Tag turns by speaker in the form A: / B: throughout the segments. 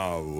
A: now.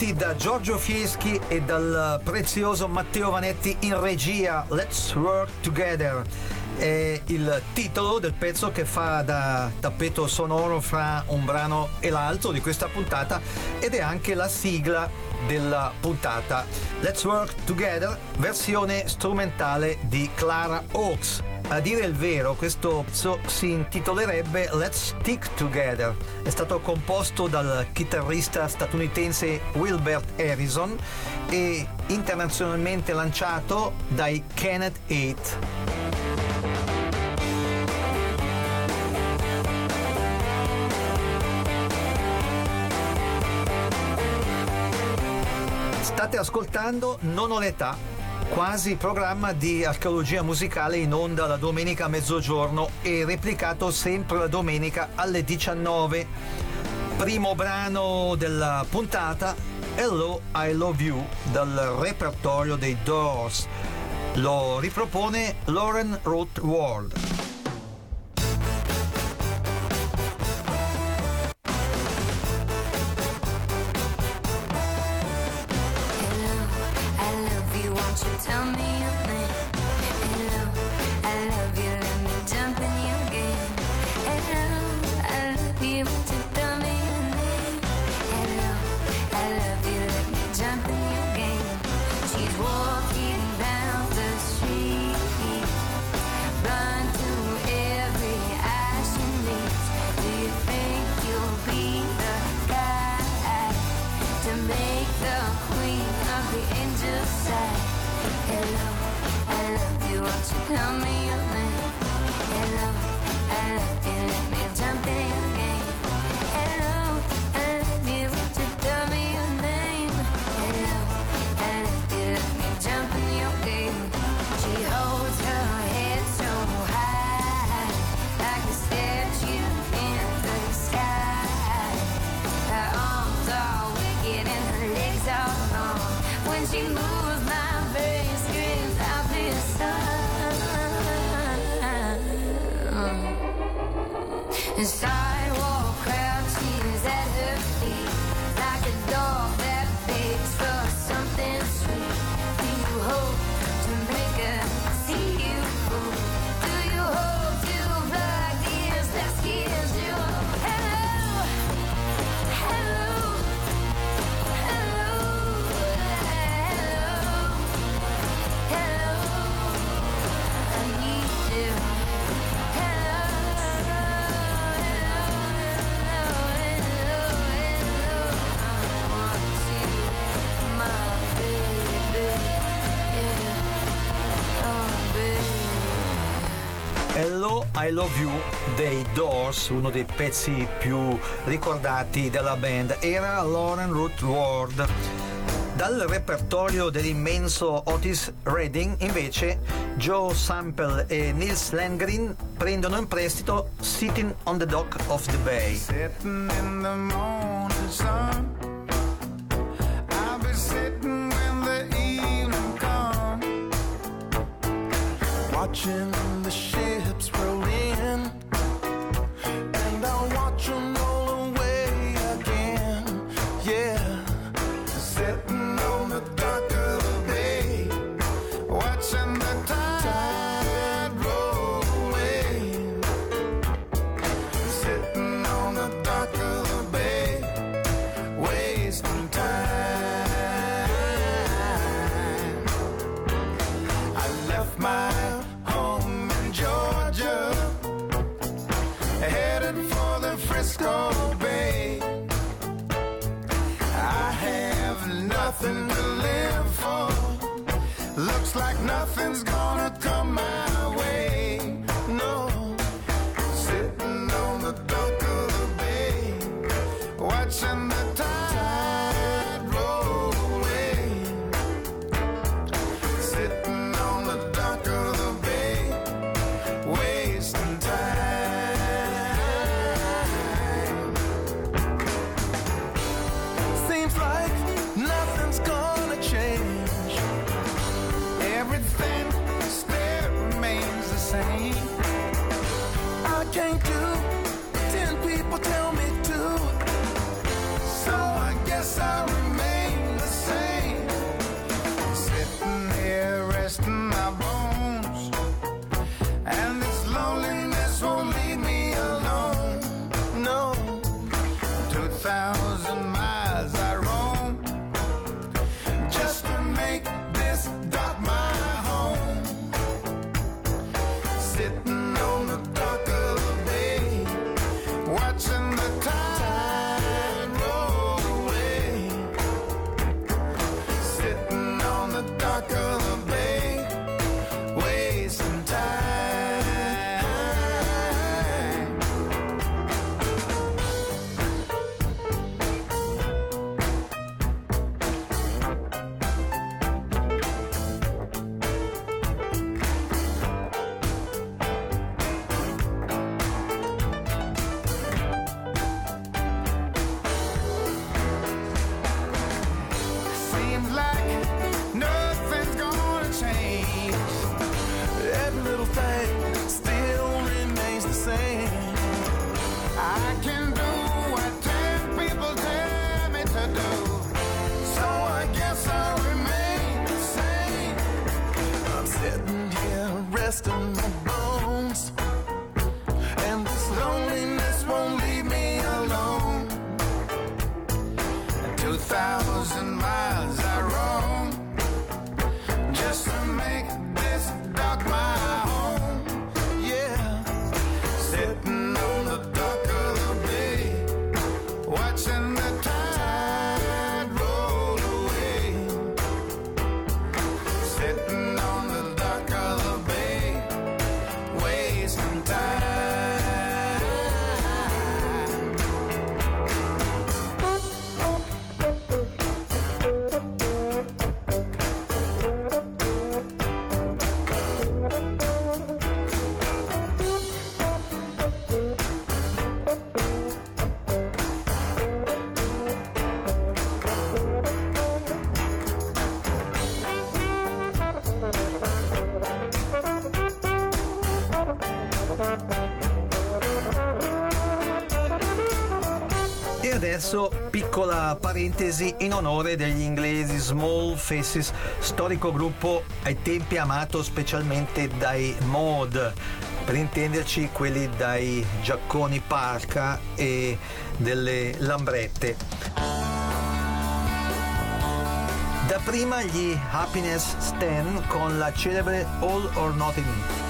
B: Ritrovati da Giorgio Fieschi e dal prezioso Matteo Vanetti in regia Let's Work Together. È il titolo del pezzo che fa da tappeto sonoro fra un brano e l'altro di questa puntata ed è anche la sigla della puntata. Let's Work Together, versione strumentale di Clara Oaks. A dire il vero, questo pezzo si intitolerebbe Let's Stick Together. È stato composto dal chitarrista statunitense Wilbert Harrison e internazionalmente lanciato dai Kenneth Eight. State ascoltando Non ho l'età, quasi programma di archeologia musicale in onda la domenica a mezzogiorno e replicato sempre la domenica alle 19. Primo brano della puntata, Hello I Love You, dal repertorio dei Doors. Lo ripropone Lauren Roth Ward.
C: I Love You
B: dei Doors, uno dei pezzi più ricordati della band, era Lauren Ruth Ward. Dal repertorio dell'immenso Otis Redding, invece, Joe Sample e Nils Landgren prendono in prestito Sitting on the Dock of the Bay.
D: Watching the ships nothing's gonna seems like nothing's gonna change. Every little thing.
C: parentesi in onore degli inglesi Small Faces, storico gruppo ai tempi amato specialmente dai mod, per intenderci quelli dai giacconi parca e delle lambrette. Da prima gli Happiness Stand con la celebre All or Nothing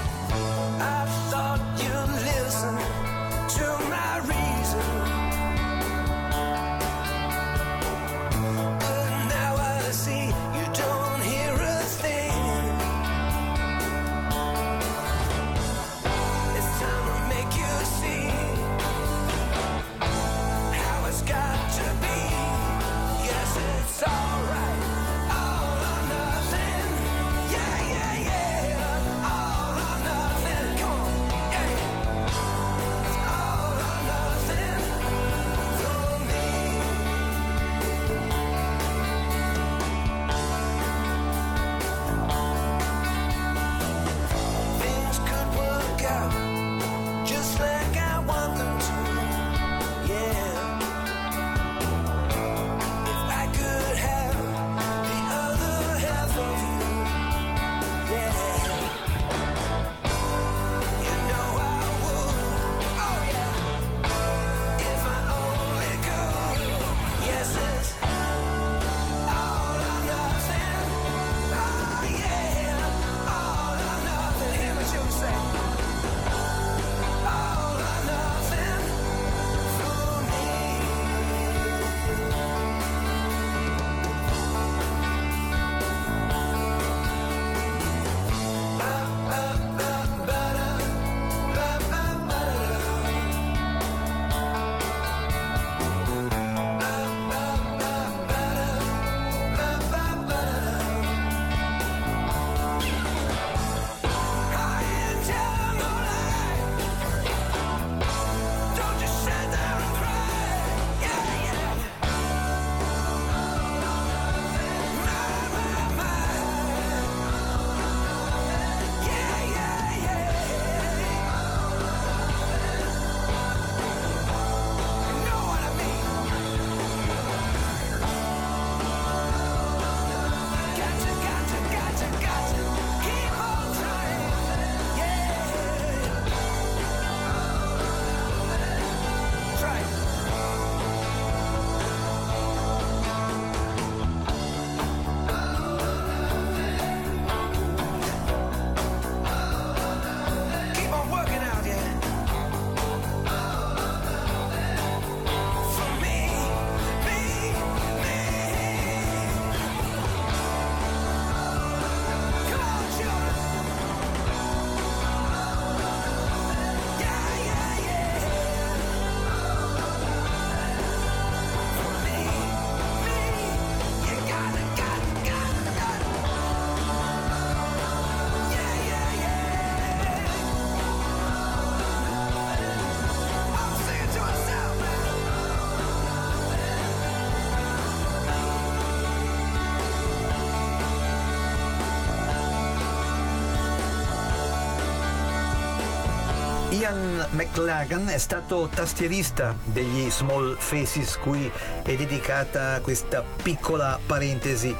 C: Ian McLagan è stato tastierista degli Small Faces, cui è dedicata questa piccola parentesi.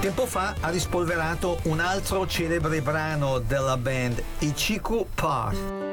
C: Tempo fa ha rispolverato un altro celebre brano della band,
E: I Ichiku Park.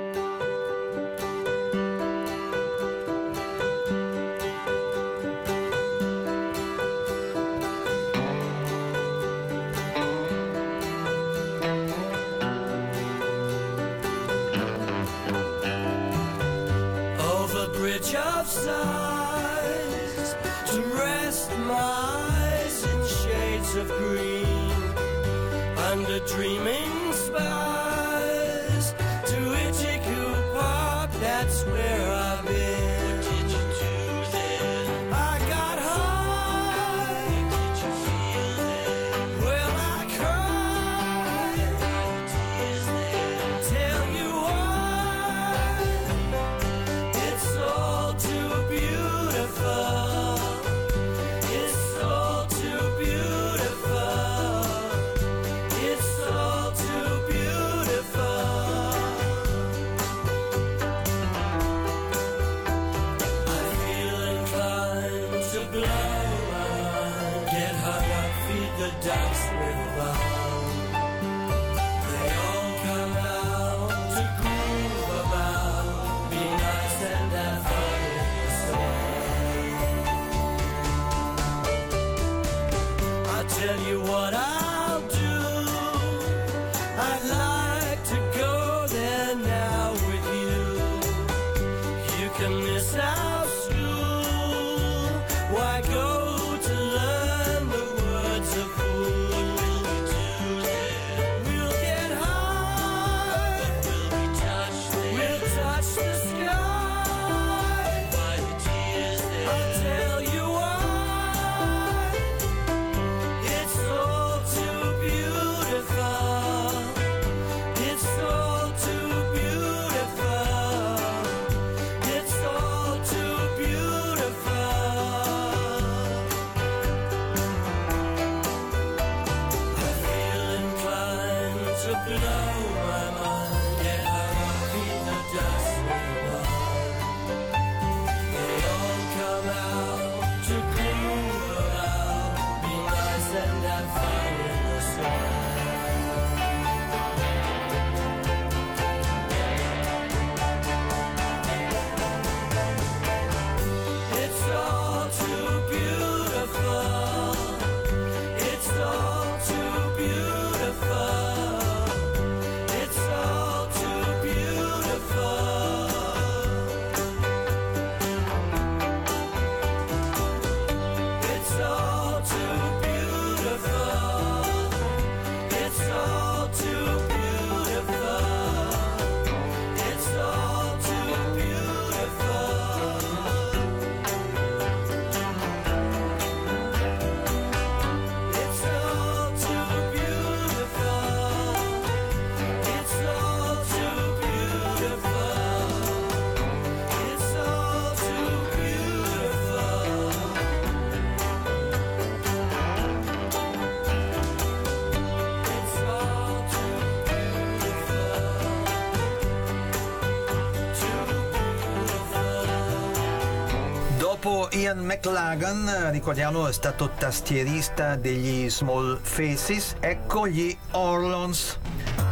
C: Ian McLagan, ricordiamo, è stato tastierista degli Small Faces. Ecco gli Orlons,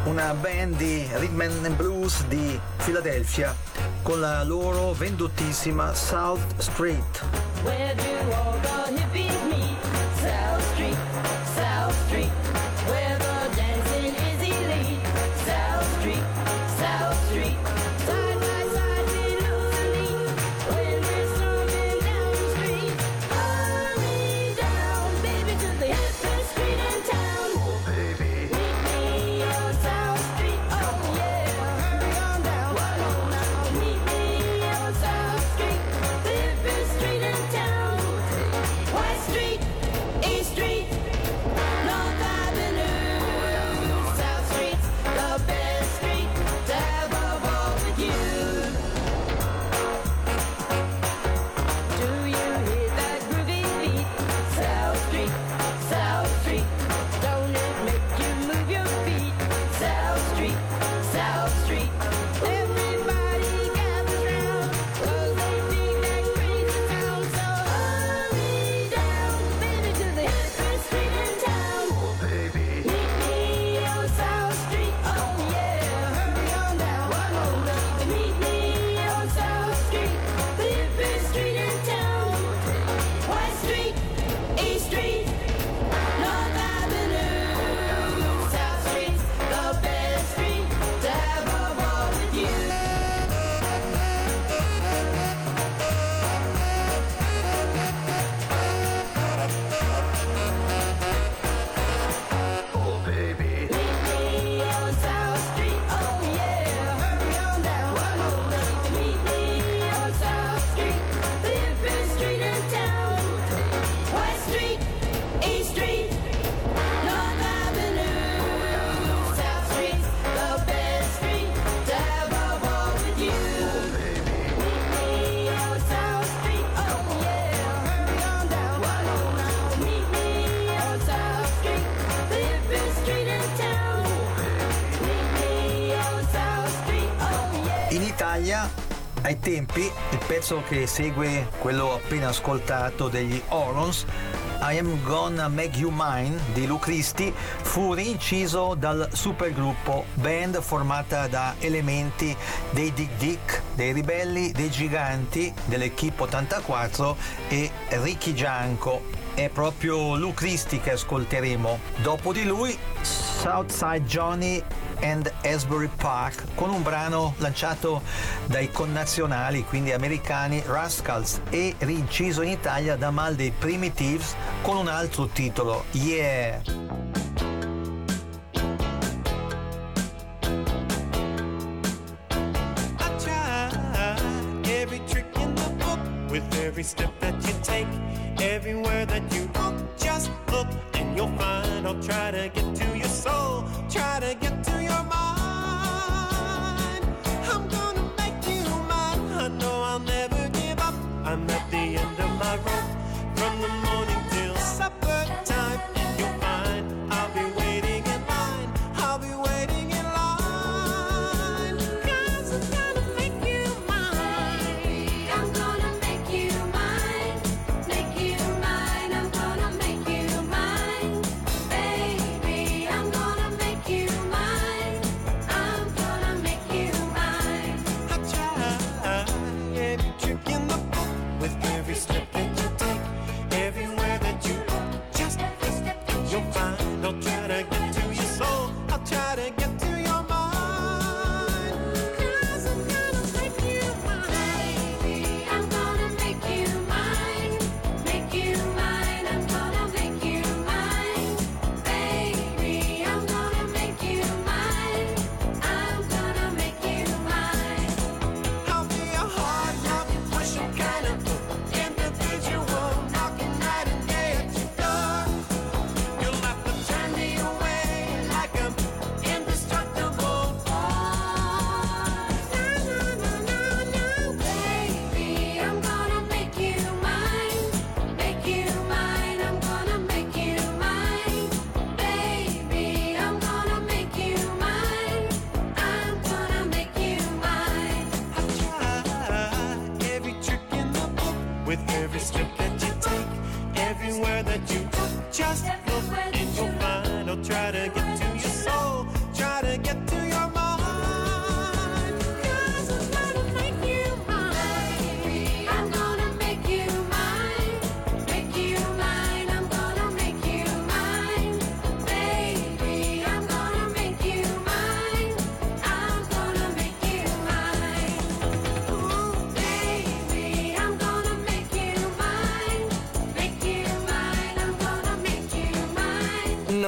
C: una band di rhythm and blues di Philadelphia, con la loro vendutissima South Street. pezzo che segue quello appena ascoltato degli Orons, I Am Gonna Make You Mine di Lu Cristi, fu rinciso dal supergruppo band formata da elementi dei Dick Dick, dei Ribelli, dei Giganti, dell'Equipe 84 e Ricky Gianco. È proprio Lu Cristi che ascolteremo. Dopo di lui Southside Johnny and Asbury Park con un brano lanciato dai connazionali, quindi americani, Rascals e rinciso in Italia da Mal dei Primitives con un altro titolo, Yeah!
B: every step that you take, everywhere that you look, just look, and you'll find I'll try to get. from the morning.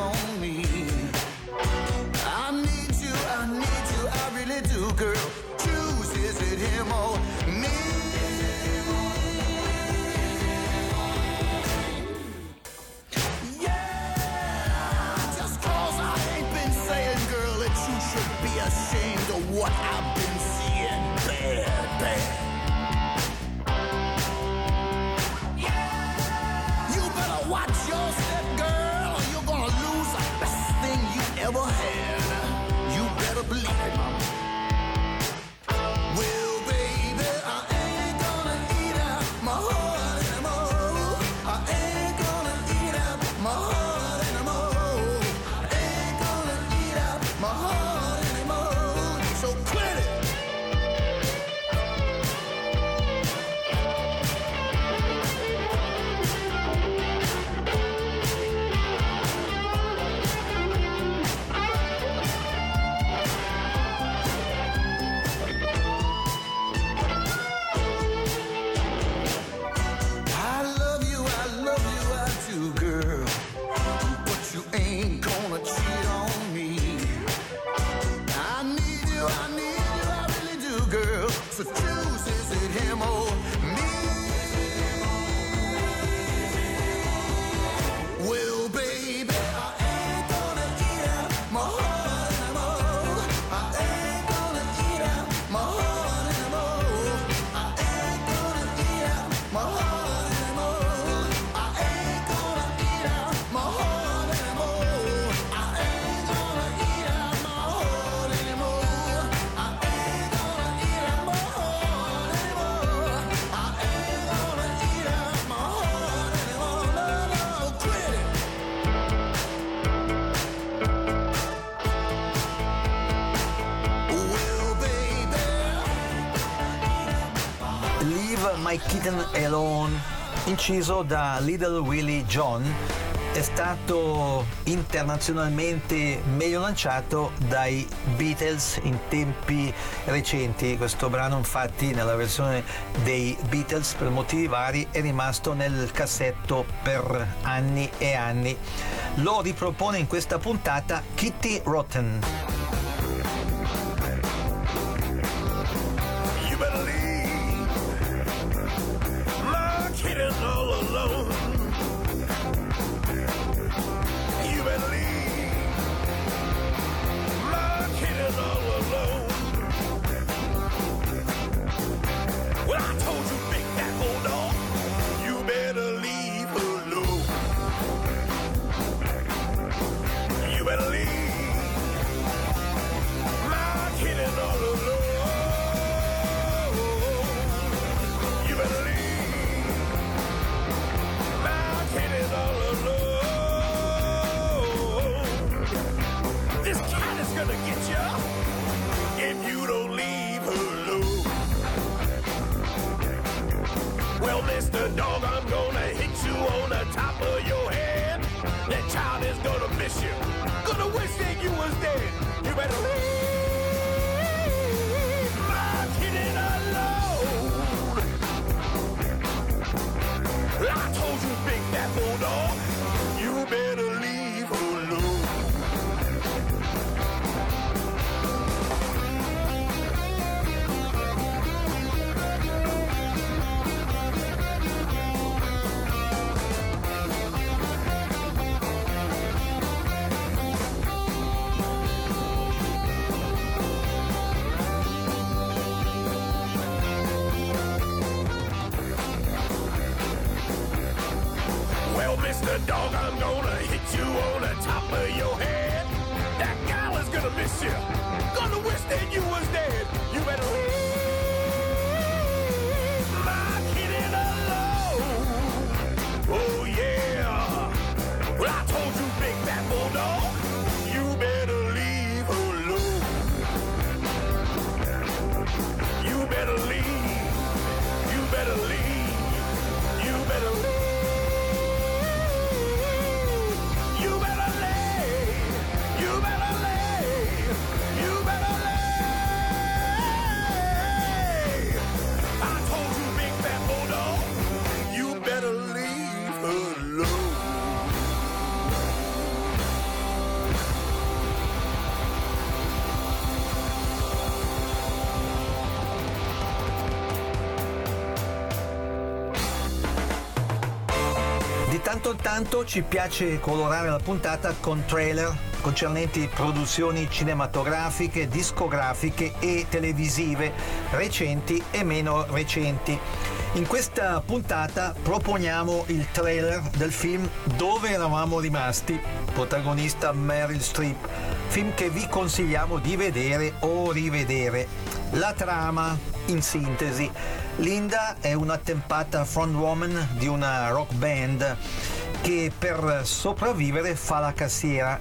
F: on me. I need you, I need you, I really do, girl. Choose, is it him or me? Yeah, just cause I ain't been saying, girl, that you should be ashamed of what I've My
C: Kitten Alone, inciso da Little Willie John, è stato internazionalmente meglio lanciato dai Beatles in tempi recenti. Questo brano infatti nella versione dei Beatles per motivi vari è rimasto nel cassetto per anni e anni. Lo ripropone in questa puntata Kitty Rotten.
G: Dog, I'm gonna hit you on the top of your head. That gal is gonna miss you. Gonna wish that you was dead.
C: Di tanto in tanto ci piace colorare la puntata con trailer concernenti produzioni cinematografiche, discografiche e televisive recenti e meno recenti. In questa puntata proponiamo il trailer del film Dove eravamo rimasti, protagonista Meryl Streep, film che vi consigliamo di vedere o rivedere. La trama, in sintesi, Linda è una tempata frontwoman di una rock band che per sopravvivere fa la cassiera.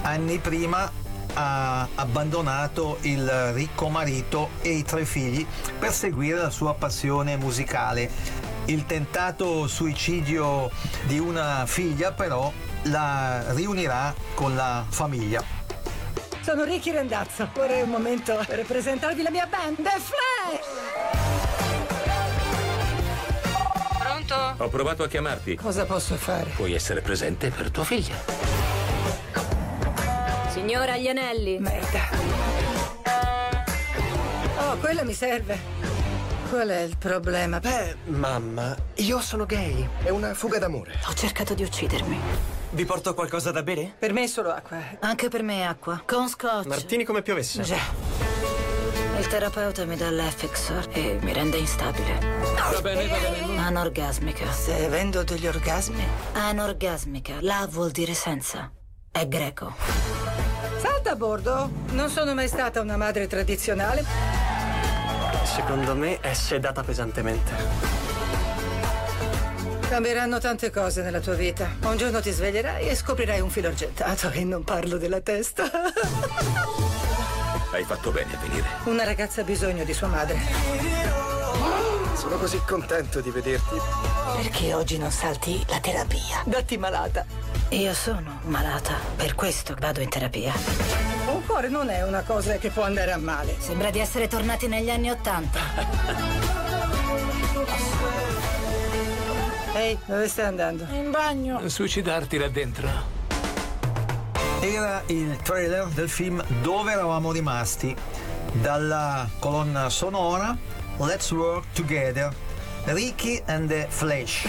C: Anni prima ha abbandonato il ricco marito e i tre figli per seguire la sua passione musicale. Il tentato suicidio di una figlia però la riunirà con la famiglia.
H: Sono Ricky Rendazzo. Vorrei un momento per presentarvi la mia band, The Flash!
B: Pronto?
I: Ho provato a chiamarti.
H: Cosa posso fare?
I: Puoi essere presente per tua figlia.
B: Signora agli anelli.
H: Merda. Oh, quella mi serve. Qual è il problema?
J: Beh, mamma, io sono gay. È una fuga d'amore.
K: Ho cercato di uccidermi.
J: Vi porto qualcosa da bere?
H: Per me è solo acqua.
K: Anche per me è acqua. Con scotch.
J: Martini come piovesse.
K: Già. Il terapeuta mi dà l'Effixor e mi rende instabile.
E: Va bene, va bene.
K: Anorgasmica.
H: Stai avendo degli orgasmi?
K: Anorgasmica. La vuol dire senza. È greco.
H: Salta a bordo. Non sono mai stata una madre tradizionale.
J: Secondo me è sedata pesantemente.
H: Cambieranno tante cose nella tua vita. Un giorno ti sveglierai e scoprirai un filo argentato e non parlo della testa.
I: Hai fatto bene a venire.
H: Una ragazza ha bisogno di sua madre.
J: Sono così contento di vederti.
H: Perché oggi non salti la terapia? Datti malata.
K: Io sono malata. Per questo vado in terapia.
H: Un cuore non è una cosa che può andare a male.
K: Sembra di essere tornati negli anni Ottanta.
H: Ehi, dove stai andando?
K: In bagno.
E: Suicidarti là dentro.
C: Era il trailer del film Dove eravamo rimasti. Dalla colonna sonora Let's Work Together, Ricky and the Flash.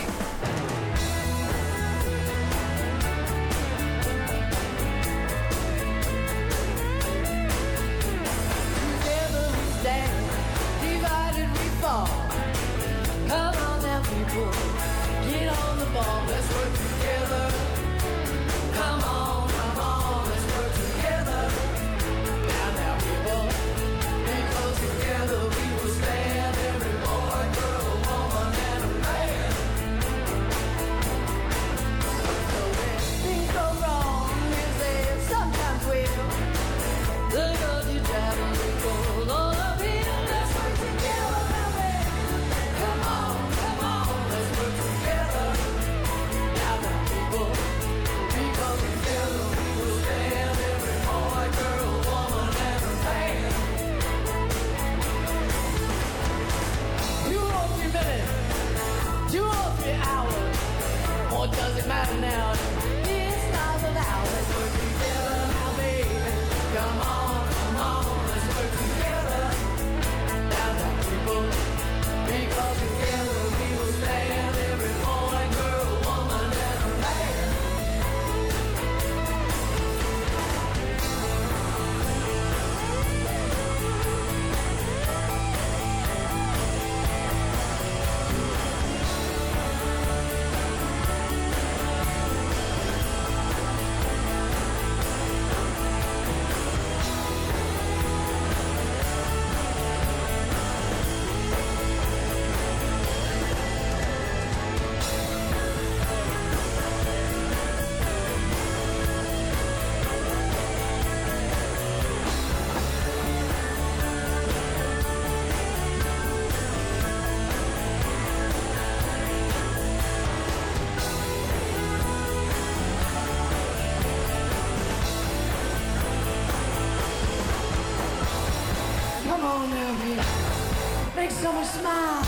L: Make someone smile.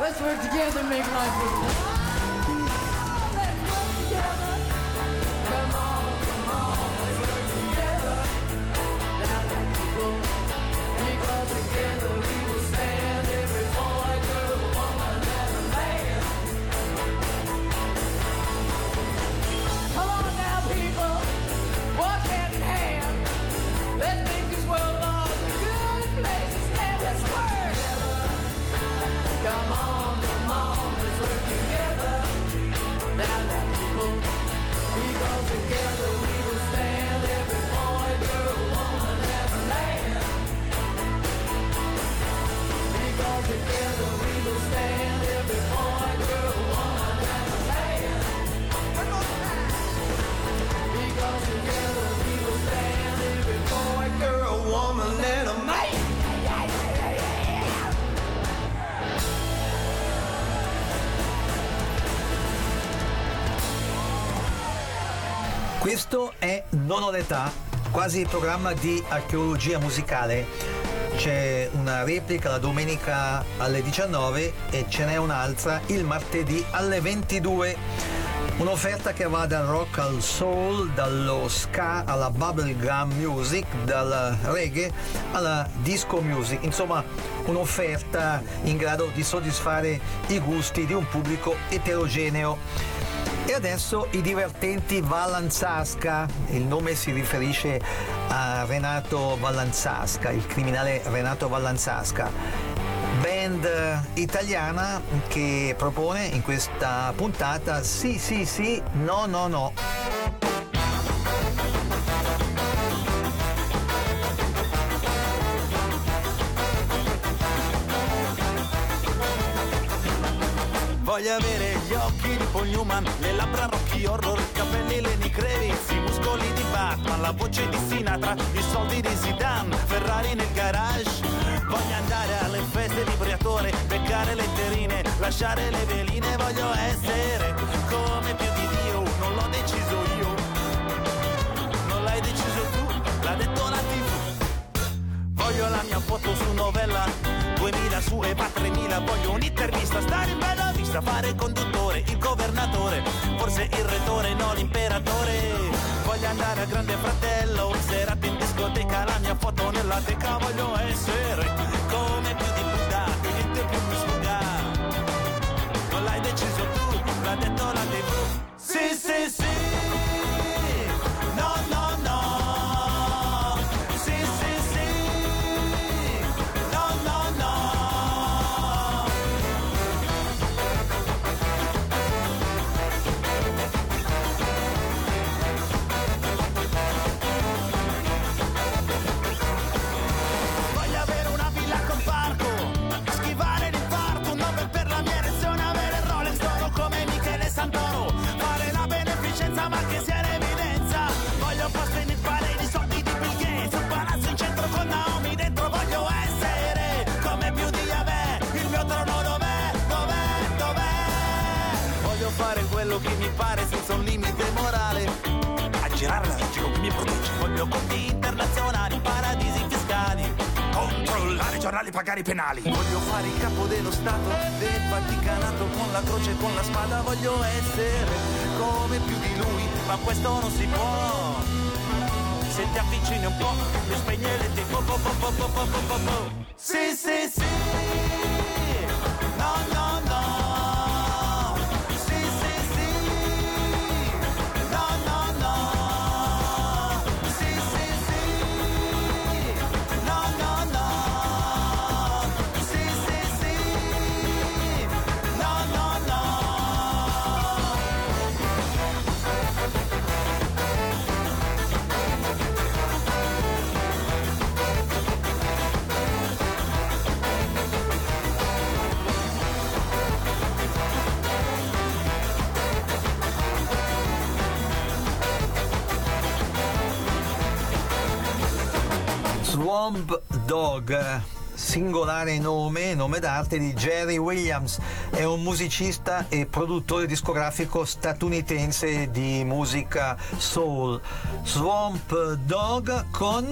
L: Let's work together and make life worth
C: Questo è Non ho l'età, quasi il programma di archeologia musicale. C'è una replica la domenica alle 19 e ce n'è un'altra il martedì alle 22. Un'offerta che va dal rock al soul, dallo ska alla bubblegum music, dal reggae alla disco music, insomma un'offerta in grado di soddisfare i gusti di un pubblico eterogeneo. E adesso i divertenti Vallanzasca, il nome si riferisce a Renato Vallanzasca, il criminale Renato Vallanzasca. Band italiana che propone in questa puntata sì sì sì no no no.
M: Voglio avere occhi di Paul Newman, le labbra Rocky Horror, capelli Lenny Kravitz, i muscoli di Batman, la voce di Sinatra, i soldi di Zidane, Ferrari nel garage. Voglio andare alle feste di Briatore, beccare le terine, lasciare le veline, voglio essere come più di Dio, non l'ho deciso io, non l'hai deciso tu, l'ha detto la TV. Voglio la mia foto su novella 2000 su Eva 3000 Voglio un'intervista, stare in bella vista Fare il conduttore, il governatore Forse il retore, no l'imperatore. Voglio andare a grande fratello Serate in discoteca, la mia foto nella teca. Voglio essere come più di Buddha niente più mi sfuga. Non l'hai deciso tu, l'ha detto la tv. Sì, sì, sì che mi pare senza un limite morale. A girare la legge con chi mi protegge Voglio conti internazionali, paradisi fiscali. Controllare i giornali, pagare i penali. Voglio fare il capo dello Stato Del Vaticanato con la croce e con la spada Voglio essere come più di lui Ma questo non si può. Se ti avvicini un po' Mi spegne le tempo po, po, po, po, po, po, po. Sì, sì, sì. No, no
C: Swamp Dog singolare nome, nome d'arte di Jerry Williams, è un musicista e produttore discografico statunitense di musica soul. Swamp Dog con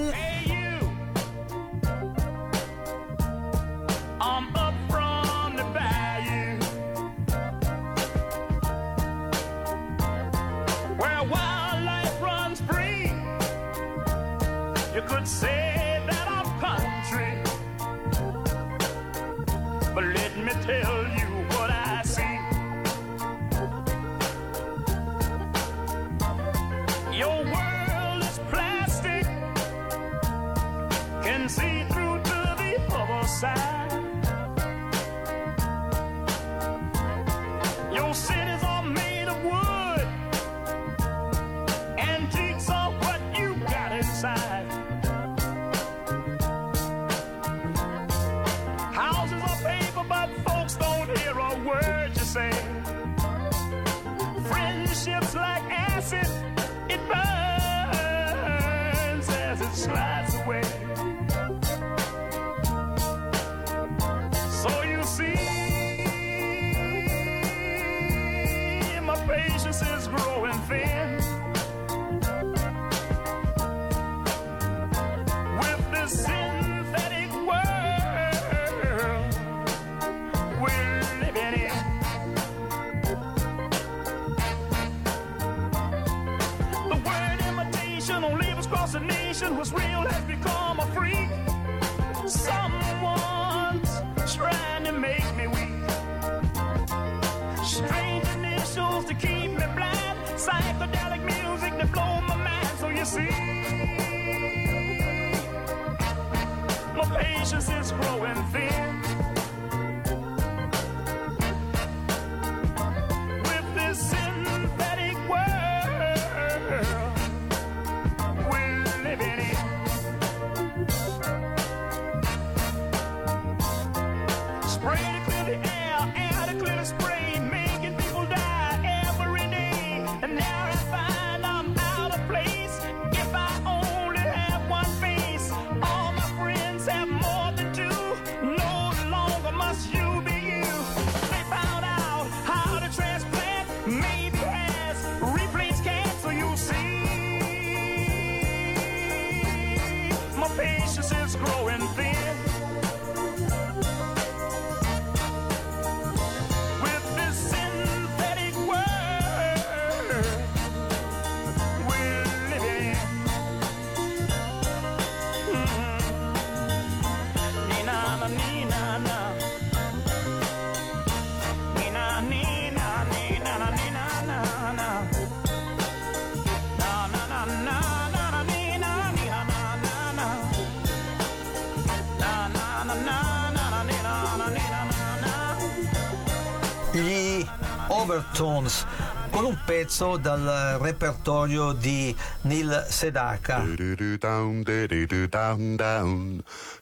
C: Overtones con un pezzo dal repertorio di Neil Sedaka.
A: do.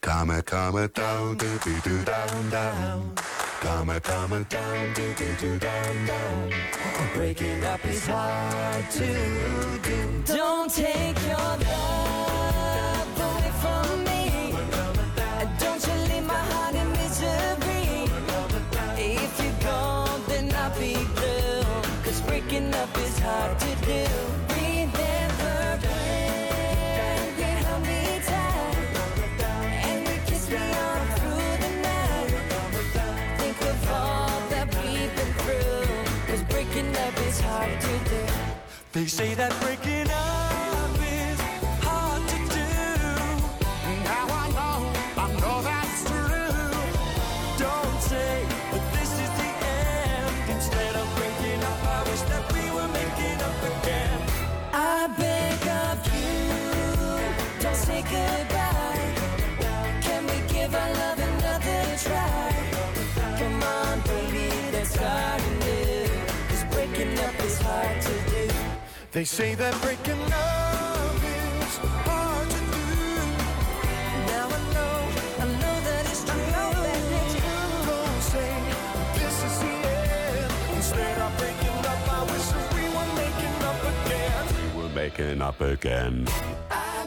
A: Come, come down, do do down, down. Come, come down, do do down, down.
L: Breaking up is hard to do. Don't take your love Breaking up is hard to do. Held me tight and you kissed me through the night. Think of all that we've been through. Cause breaking up is hard to do.
E: They say that breaking up
D: They say that breaking up is hard to do.
L: Now I know, I know that it's true.
D: Don't say this is the end. Instead of breaking up, I wish that we were making up again.
A: We're making up again.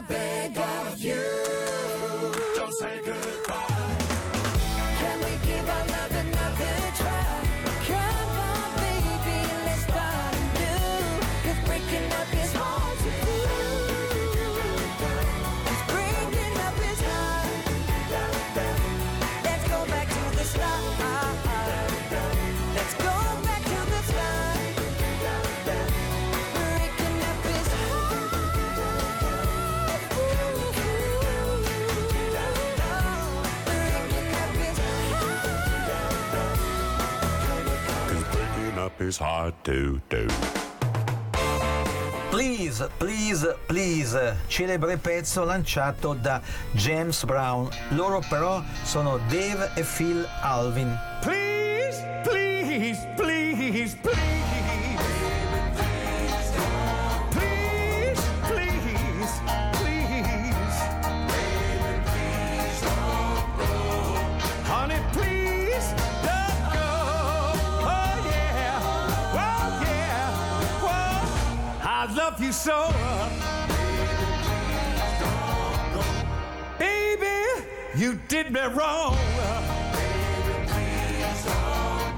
L: Beg of you, is hard to do.
C: Please, please, please, celebre pezzo lanciato da James Brown. Loro però sono Dave e Phil Alvin.
N: Please, love you so. Baby, you did me wrong.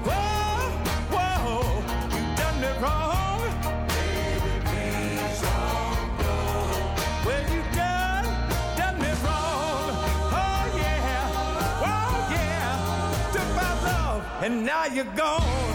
N: Whoa, whoa, you done me wrong. Well, you done, done me wrong. Oh yeah, oh yeah, took my love and now you're gone.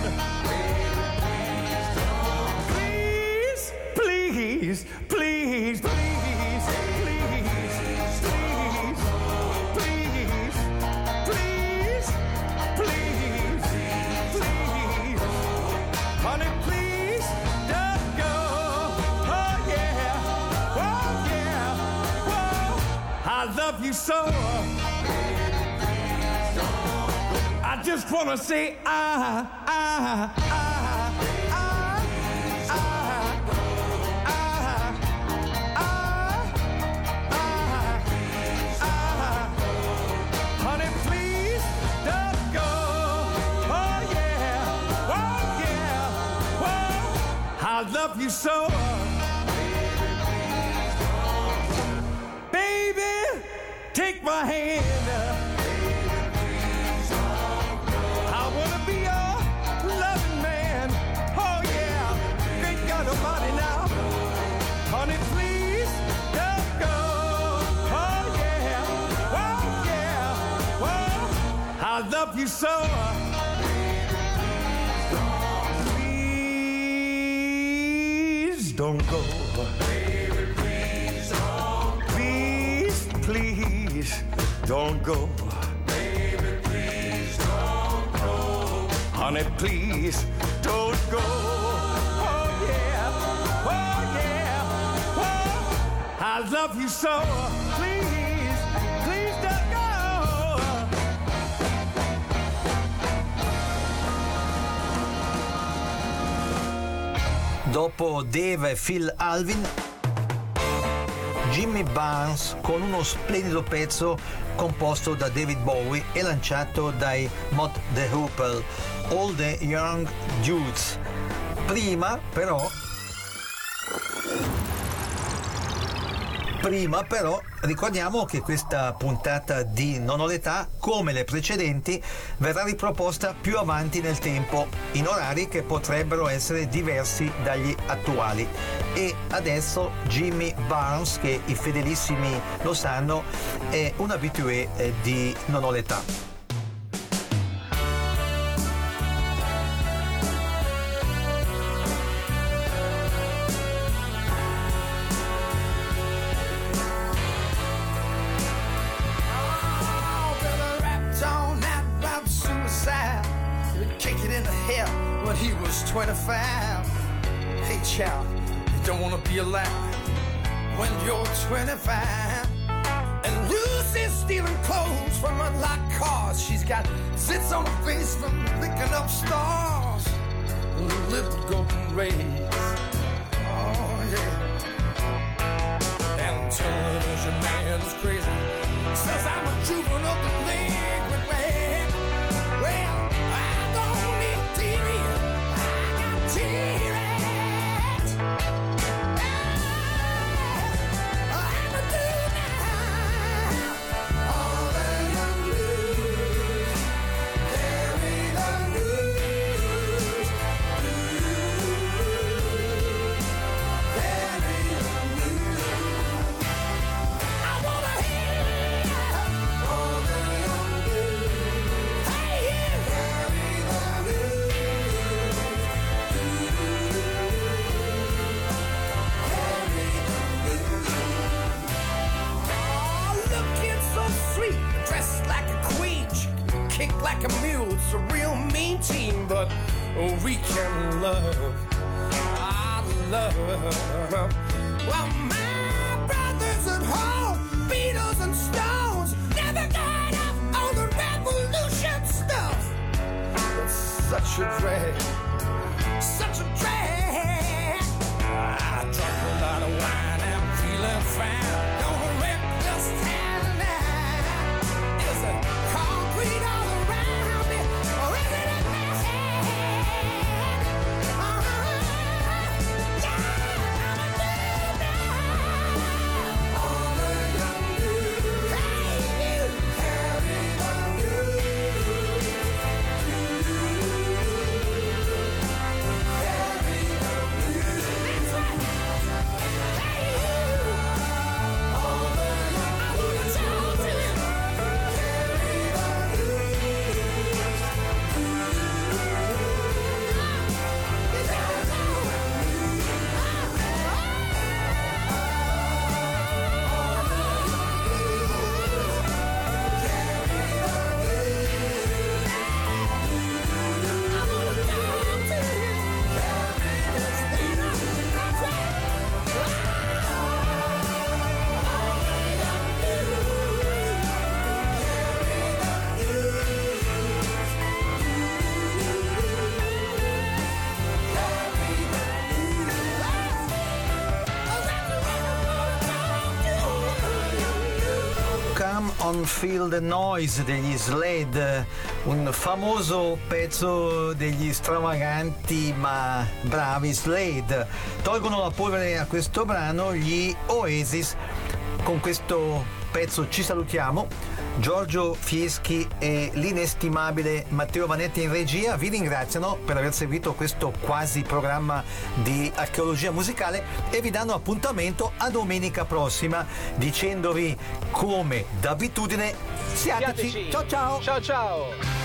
N: I love you so. I just wanna say I, I, yeah, great God Almighty now. Honey, please don't go. Oh yeah, oh yeah, oh. I love you so. Please don't go. Don't go. Honey, please don't go. Oh yeah, oh yeah, oh. I love you so. Please, please don't go.
C: Dopo Dave e Phil Alvin, Jimmy Barnes con uno splendido pezzo composto da David Bowie e lanciato dai Mott the Hoople, All the Young Dudes. Prima però Prima però ricordiamo che questa puntata di Non ho l'età, come le precedenti, verrà riproposta più avanti nel tempo, in orari che potrebbero essere diversi dagli attuali. E adesso Jimmy Barnes, che i fedelissimi lo sanno, è un abitué eh, di Non ho l'età.
D: Child, you don't want to be alive when you're 25. And Lucy's stealing clothes from unlocked cars. She's got zits on her face from picking up stars. Little golden rays. Oh, yeah. And television man's crazy. Says I'm a juvenile delinquent team, but we can love. I love. Well, my brothers at home, Beatles and Stones, never got up on the revolution stuff. It's such a drag, such a drag. I drank a lot of wine, I'm feeling fine.
C: On Feel the Noise degli Slade, un famoso pezzo degli stravaganti ma bravi Slade. Tolgono la polvere a questo brano gli Oasis. Con questo pezzo ci salutiamo. Giorgio Fieschi e l'inestimabile Matteo Vanetti in regia vi ringraziano per aver seguito questo quasi programma di archeologia musicale e vi danno appuntamento a domenica prossima dicendovi come d'abitudine siateci.
L: Siateci.
C: Ciao ciao.
L: Ciao ciao.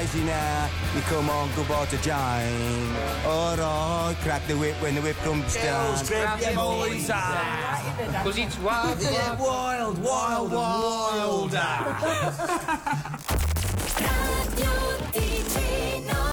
F: All crazy now. You come on, goodbye to Jane. Alright, crack the whip when the whip comes down.
B: Grazie boys. Così wild, wild, wild, wild, wild.